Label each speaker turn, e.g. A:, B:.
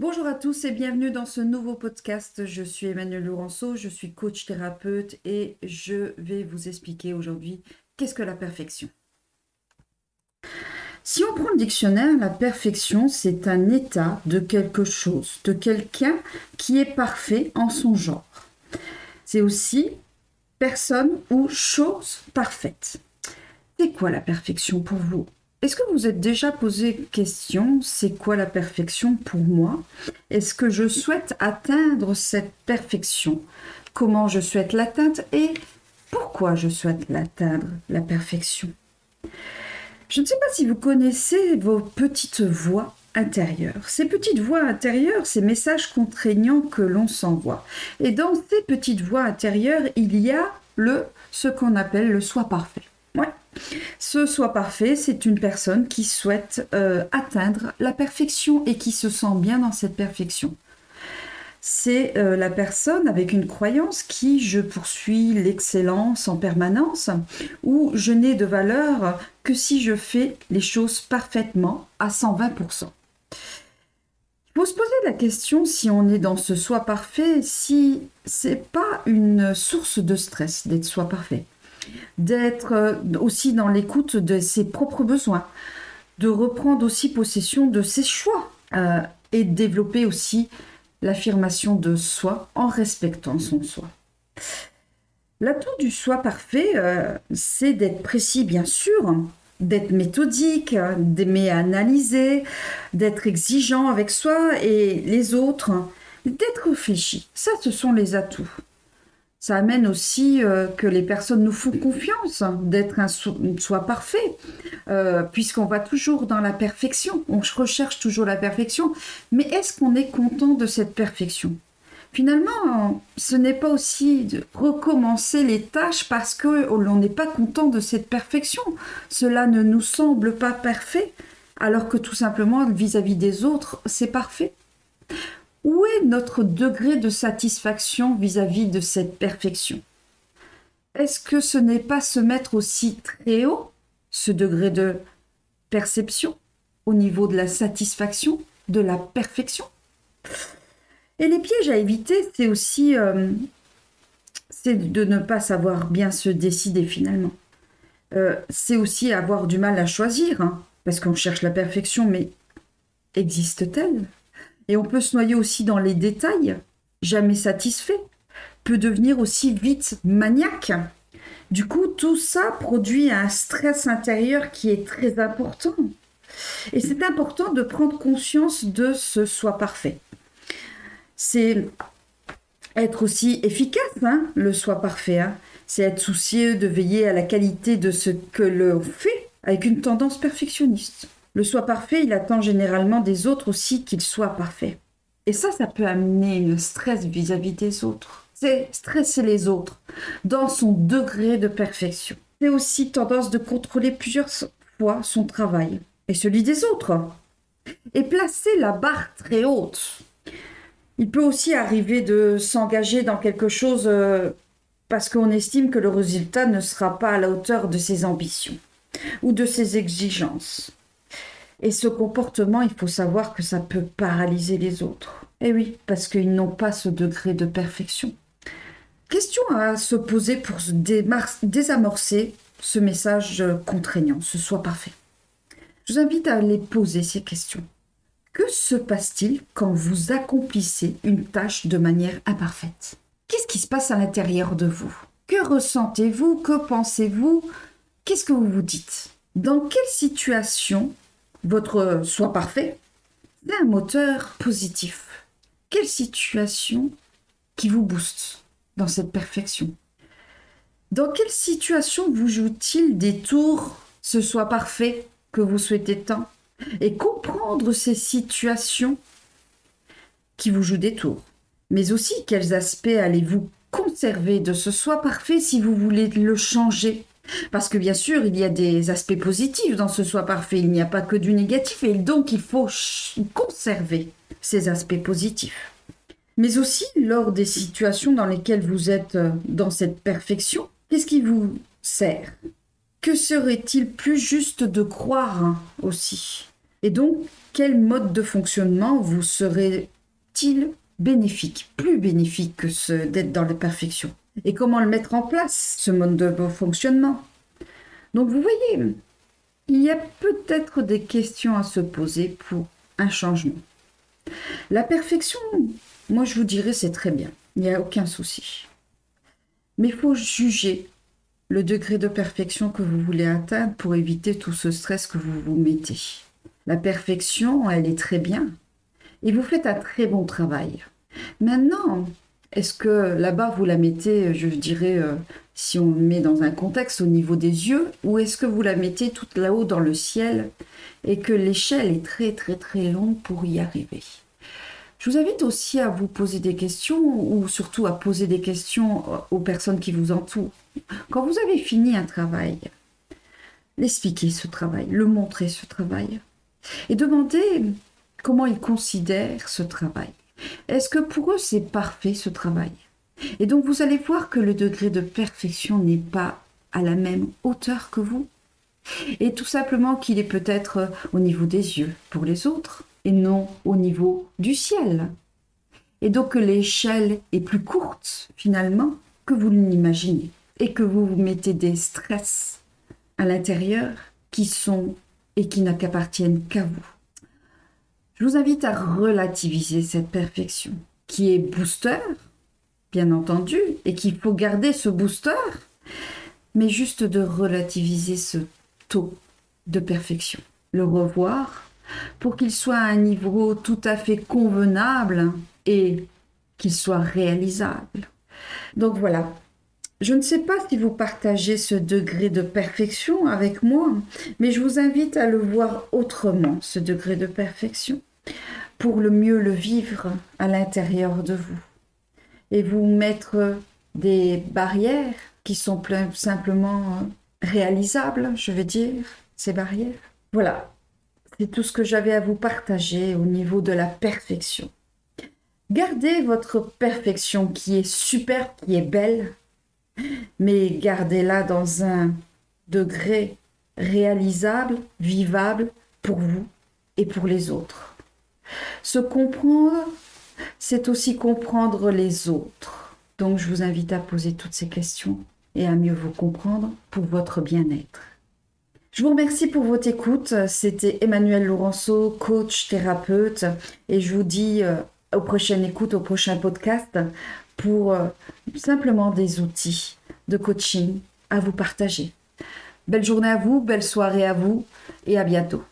A: Bonjour à tous et bienvenue dans ce nouveau podcast. Je suis Emmanuel Laurenceau, je suis coach thérapeute et je vais vous expliquer aujourd'hui qu'est-ce que la perfection. Si on prend le dictionnaire, la perfection, c'est un état de quelque chose, de quelqu'un qui est parfait en son genre. C'est aussi personne ou chose parfaite. C'est quoi la perfection pour vous? Est-ce que vous êtes déjà posé question, c'est quoi la perfection pour moi? Est-ce que je souhaite atteindre cette perfection? Comment je souhaite l'atteindre et pourquoi je souhaite l'atteindre, la perfection? Je ne sais pas si vous connaissez vos petites voix intérieures. Ces petites voix intérieures, ces messages contraignants que l'on s'envoie. Et dans ces petites voix intérieures, il y a le ce qu'on appelle le soi parfait. Ce soi parfait, c'est une personne qui souhaite euh, atteindre la perfection et qui se sent bien dans cette perfection. C'est euh, la personne avec une croyance qui je poursuis l'excellence en permanence, ou je n'ai de valeur que si je fais les choses parfaitement à 120%. Il faut se poser la question si on est dans ce soi parfait, si c'est pas une source de stress d'être soi parfait d'être euh, aussi dans l'écoute de ses propres besoins, de reprendre aussi possession de ses choix euh, et de développer aussi l'affirmation de soi en respectant son soi. L'atout du soi parfait, euh, c'est d'être précis, bien sûr, d'être méthodique, d'aimer analyser, d'être exigeant avec soi et les autres, d'être réfléchi. Ça, ce sont les atouts. Ça amène aussi euh, que les personnes nous font confiance d'être un soi parfait, euh, puisqu'on va toujours dans la perfection, on recherche toujours la perfection. Mais est-ce qu'on est content de cette perfection? Finalement, ce n'est pas aussi de recommencer les tâches parce que l'on n'est pas content de cette perfection. Cela ne nous semble pas parfait, alors que tout simplement vis à -vis des autres, c'est parfait. Où est notre degré de satisfaction vis-à-vis de cette perfection? Est-ce que ce n'est pas se mettre aussi très haut, ce degré de perception, au niveau de la satisfaction, de la perfection? Et les pièges à éviter, c'est aussi euh, de ne pas savoir bien se décider finalement. Euh, c'est aussi avoir du mal à choisir, hein, parce qu'on cherche la perfection, mais existe-t-elle? Et on peut se noyer aussi dans les détails, jamais satisfait, peut devenir aussi vite maniaque. Du coup, tout ça produit un stress intérieur qui est très important. Et c'est important de prendre conscience de ce soi parfait. C'est être aussi efficace, hein, le soi parfait. Hein. C'est être soucieux de veiller à la qualité de ce que l'on fait avec une tendance perfectionniste. Le soi parfait, il attend généralement des autres aussi qu'il soit parfait. Et ça, ça peut amener le stress vis-à-vis des autres. C'est stresser les autres dans son degré de perfection. C'est aussi tendance de contrôler plusieurs fois son travail et celui des autres. Et placer la barre très haute. Il peut aussi arriver de s'engager dans quelque chose euh, parce qu'on estime que le résultat ne sera pas à la hauteur de ses ambitions ou de ses exigences. Et ce comportement, il faut savoir que ça peut paralyser les autres. Eh oui, parce qu'ils n'ont pas ce degré de perfection. Question à se poser pour désamorcer ce message contraignant, ce soit parfait. Je vous invite à les poser ces questions. Que se passe-t-il quand vous accomplissez une tâche de manière imparfaite? Qu'est-ce qui se passe à l'intérieur de vous? Que ressentez-vous? Que pensez-vous? Qu'est-ce que vous vous dites? Dans quelle situation votre soi parfait, c'est un moteur positif. Quelle situation qui vous booste dans cette perfection? Dans quelle situation vous joue-t-il des tours ce soi parfait que vous souhaitez tant? Et comprendre ces situations qui vous jouent des tours. Mais aussi quels aspects allez-vous conserver de ce soi parfait si vous voulez le changer? Parce que bien sûr, il y a des aspects positifs dans ce soi parfait, il n'y a pas que du négatif, et donc il faut conserver ces aspects positifs. Mais aussi, lors des situations dans lesquelles vous êtes euh, dans cette perfection, qu'est-ce qui vous sert? Que serait-il plus juste de croire aussi? Et donc, quel mode de fonctionnement vous serait-il bénéfique, plus bénéfique que ce d'être dans la perfection? Et comment le mettre en place, ce mode de fonctionnement? Donc, vous voyez, il y a peut-être des questions à se poser pour un changement. La perfection, moi je vous dirais, c'est très bien. Il n'y a aucun souci. Mais il faut juger le degré de perfection que vous voulez atteindre pour éviter tout ce stress que vous vous mettez. La perfection, elle est très bien. Et vous faites un très bon travail. Maintenant, est-ce que là-bas vous la mettez, je dirais, euh, si on met dans un contexte au niveau des yeux, ou est-ce que vous la mettez toute là-haut dans le ciel et que l'échelle est très très très longue pour y arriver? Je vous invite aussi à vous poser des questions ou surtout à poser des questions aux personnes qui vous entourent. Quand vous avez fini un travail, l'expliquer ce travail, le montrer ce travail et demander comment ils considèrent ce travail. Est-ce que pour eux c'est parfait ce travail? Et donc vous allez voir que le degré de perfection n'est pas à la même hauteur que vous. Et tout simplement qu'il est peut-être au niveau des yeux pour les autres, et non au niveau du ciel. Et donc l'échelle est plus courte finalement que vous l'imaginez et que vous vous mettez des stress à l'intérieur qui sont et qui n'appartiennent qu'à vous. Je vous invite à relativiser cette perfection qui est booster, bien entendu, et qu'il faut garder ce booster, mais juste de relativiser ce taux de perfection, le revoir pour qu'il soit à un niveau tout à fait convenable et qu'il soit réalisable. Donc voilà. Je ne sais pas si vous partagez ce degré de perfection avec moi, mais je vous invite à le voir autrement, ce degré de perfection, pour le mieux le vivre à l'intérieur de vous et vous mettre des barrières qui sont simplement réalisables, je vais dire, ces barrières. Voilà, c'est tout ce que j'avais à vous partager au niveau de la perfection. Gardez votre perfection qui est super, qui est belle, mais gardez-la dans un degré réalisable, vivable pour vous et pour les autres. Se comprendre, c'est aussi comprendre les autres. Donc je vous invite à poser toutes ces questions et à mieux vous comprendre pour votre bien-être. Je vous remercie pour votre écoute. C'était Emmanuel Laurenceau, coach, thérapeute. Et je vous dis euh, aux prochaines écoutes, au prochain podcast pour euh, simplement des outils de coaching à vous partager. Belle journée à vous, belle soirée à vous et à bientôt.